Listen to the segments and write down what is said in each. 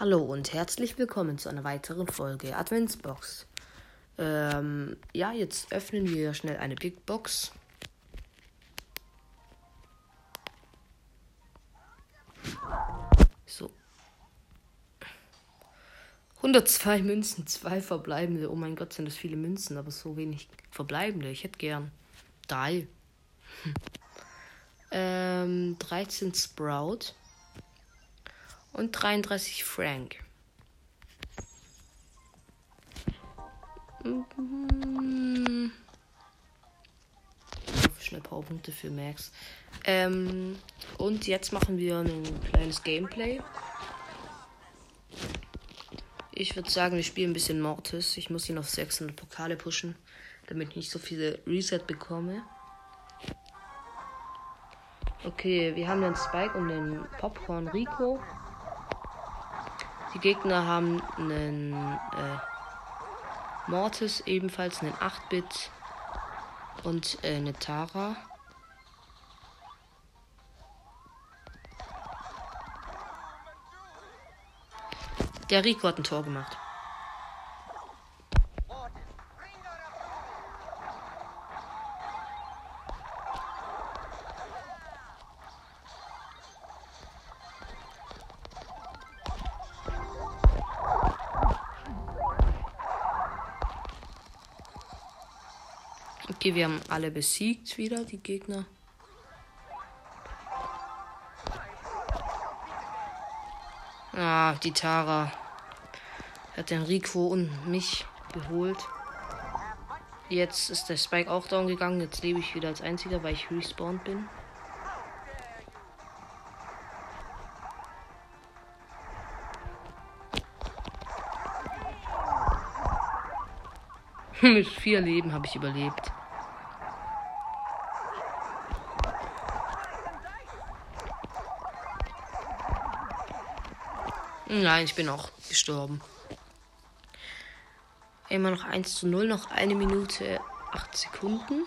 Hallo und herzlich willkommen zu einer weiteren Folge Adventsbox. Ähm, ja, jetzt öffnen wir schnell eine Big Box. So. 102 Münzen, zwei verbleibende. Oh mein Gott, sind das viele Münzen, aber so wenig verbleibende. Ich hätte gern drei. Hm. Ähm, 13 Sprout und 33 Frank. Mhm. Schnell Powerpunkte für Max. Ähm, und jetzt machen wir ein kleines Gameplay. Ich würde sagen, wir spielen ein bisschen Mortis. Ich muss ihn auf 600 Pokale pushen, damit ich nicht so viele Reset bekomme. Okay, wir haben den Spike und den Popcorn Rico. Die Gegner haben einen äh, Mortis, ebenfalls einen 8-Bit und äh, eine Tara. Der Rico hat ein Tor gemacht. Okay, wir haben alle besiegt wieder, die Gegner. Ah, die Tara hat den Rico und mich geholt. Jetzt ist der Spike auch down gegangen. Jetzt lebe ich wieder als einziger, weil ich respawned bin. Mit vier Leben habe ich überlebt. Nein, ich bin auch gestorben. Immer noch 1 zu 0, noch eine Minute 8 Sekunden.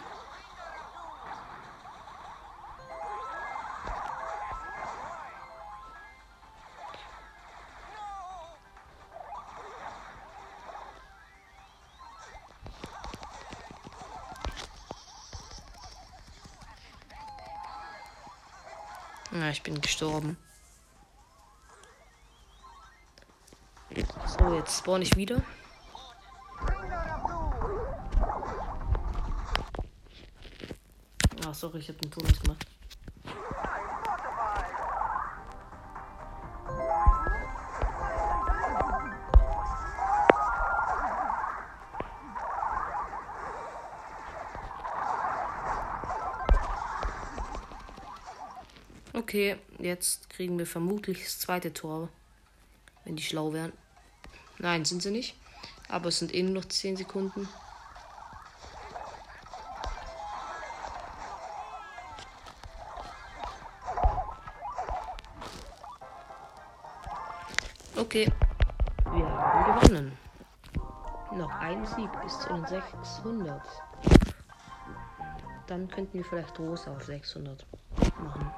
Ich bin gestorben. So, jetzt spawn ich wieder. Ach, sorry, ich habe den Ton nicht gemacht. Okay, jetzt kriegen wir vermutlich das zweite Tor. Wenn die schlau wären. Nein, sind sie nicht. Aber es sind eh nur noch 10 Sekunden. Okay. Wir haben gewonnen. Noch ein Sieg bis zu den 600. Dann könnten wir vielleicht Rosa auf 600 machen.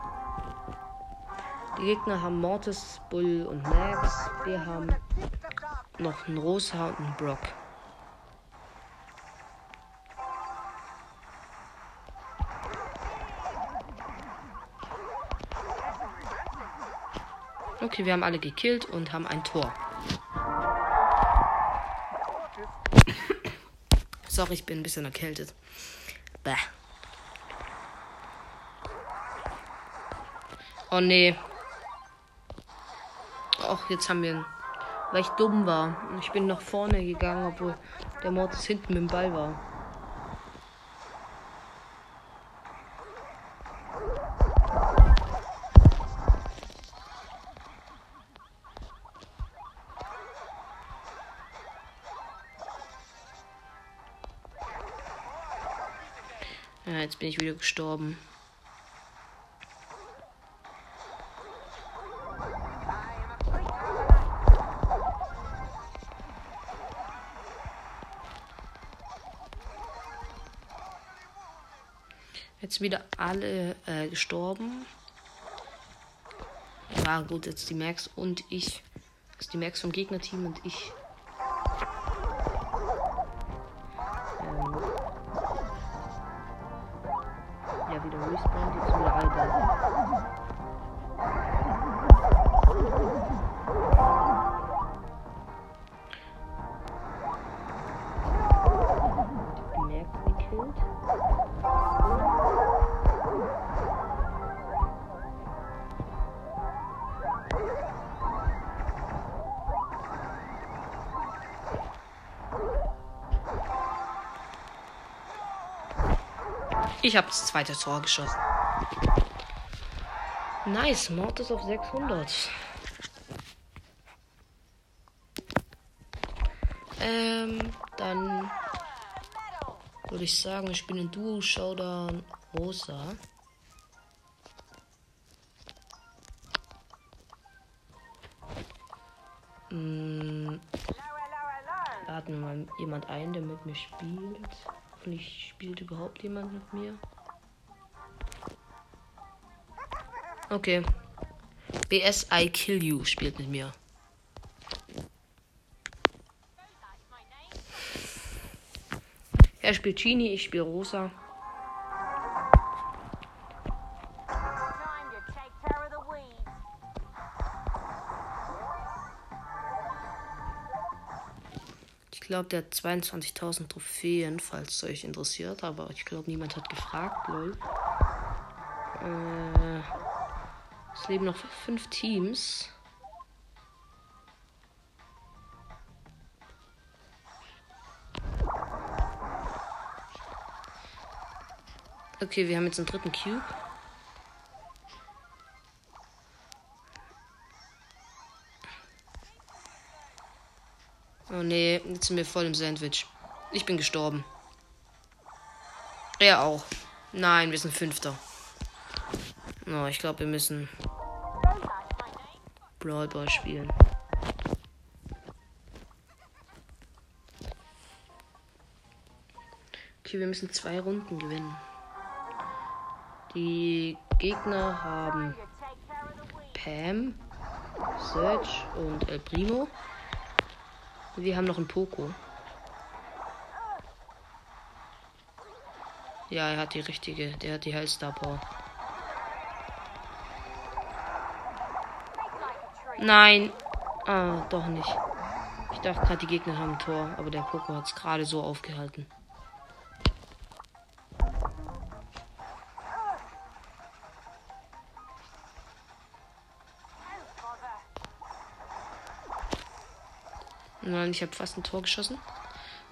Die Gegner haben Mortis, Bull und Max. Wir haben noch einen Rosa und einen Brock. Okay, wir haben alle gekillt und haben ein Tor. Sorry, ich bin ein bisschen erkältet. Bäh. Oh nee, Och, jetzt haben wir ihn. Weil ich dumm war. Ich bin nach vorne gegangen, obwohl der Mortis hinten mit dem Ball war. Ja, jetzt bin ich wieder gestorben. Jetzt wieder alle äh, gestorben. Ja, gut, jetzt die Max und ich Das ist die Max vom Gegnerteam und ich. Ich habe das zweite Tor geschossen. Nice, Mord ist auf 600. Ähm, dann würde ich sagen, ich bin in Duo Showdown Rosa. Mm, laden mal jemand ein, der mit mir spielt. Hoffentlich spielt überhaupt jemand mit mir. Okay. BS I Kill You spielt mit mir. Er spielt Genie, ich spiele Rosa. Ich glaube, der hat 22.000 Trophäen, falls es euch interessiert. Aber ich glaube, niemand hat gefragt, lol. Äh, es leben noch fünf Teams. Okay, wir haben jetzt einen dritten Cube. Nee, jetzt sind wir voll im Sandwich. Ich bin gestorben. Er auch. Nein, wir sind Fünfter. Oh, ich glaube, wir müssen Brawl Ball spielen. Okay, wir müssen zwei Runden gewinnen. Die Gegner haben. Pam, Search und El Primo. Wir haben noch einen Poco. Ja, er hat die richtige. Der hat die Hellstar Power. Nein. Ah, doch nicht. Ich dachte gerade, die Gegner haben ein Tor, aber der Poco hat es gerade so aufgehalten. Nein, ich habe fast ein Tor geschossen.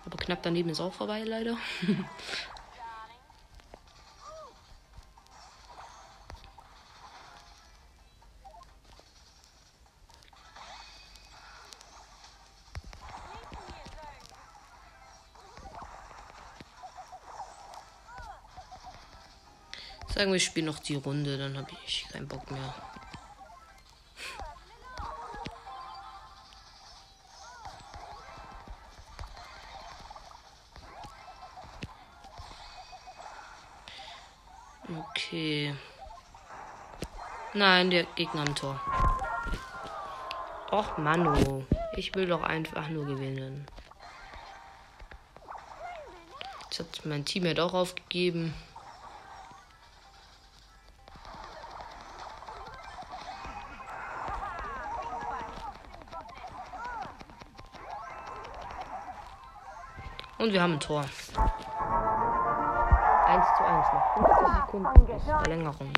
Aber knapp daneben ist auch vorbei, leider. Sagen wir, ich spiele noch die Runde, dann habe ich keinen Bock mehr. Okay. Nein, der Gegner am Tor. Och, Manu. Ich will doch einfach nur gewinnen. Jetzt hat mein Teammate auch aufgegeben. Und wir haben ein Tor. 1 zu 1 noch 50 Sekunden bis Verlängerung.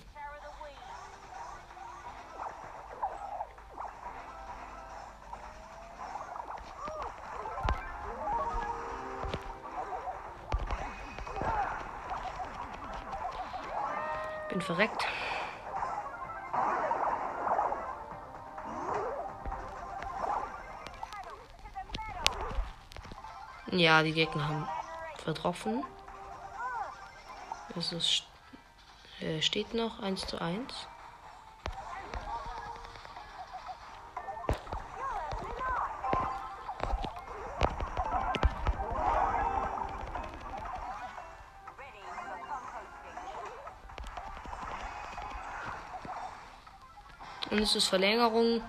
Bin verreckt. Ja, die Gegner haben vertroffen. Es ist, äh, steht noch 1 zu 1. Ready for composting. Und es ist Verlängerung.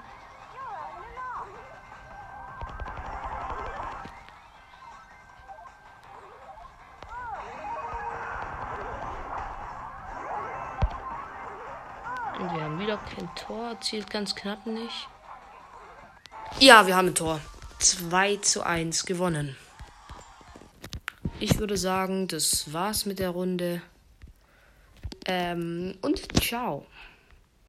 Und wir haben wieder kein Tor erzielt, ganz knapp nicht. Ja, wir haben ein Tor. 2 zu 1 gewonnen. Ich würde sagen, das war's mit der Runde. Ähm, und ciao.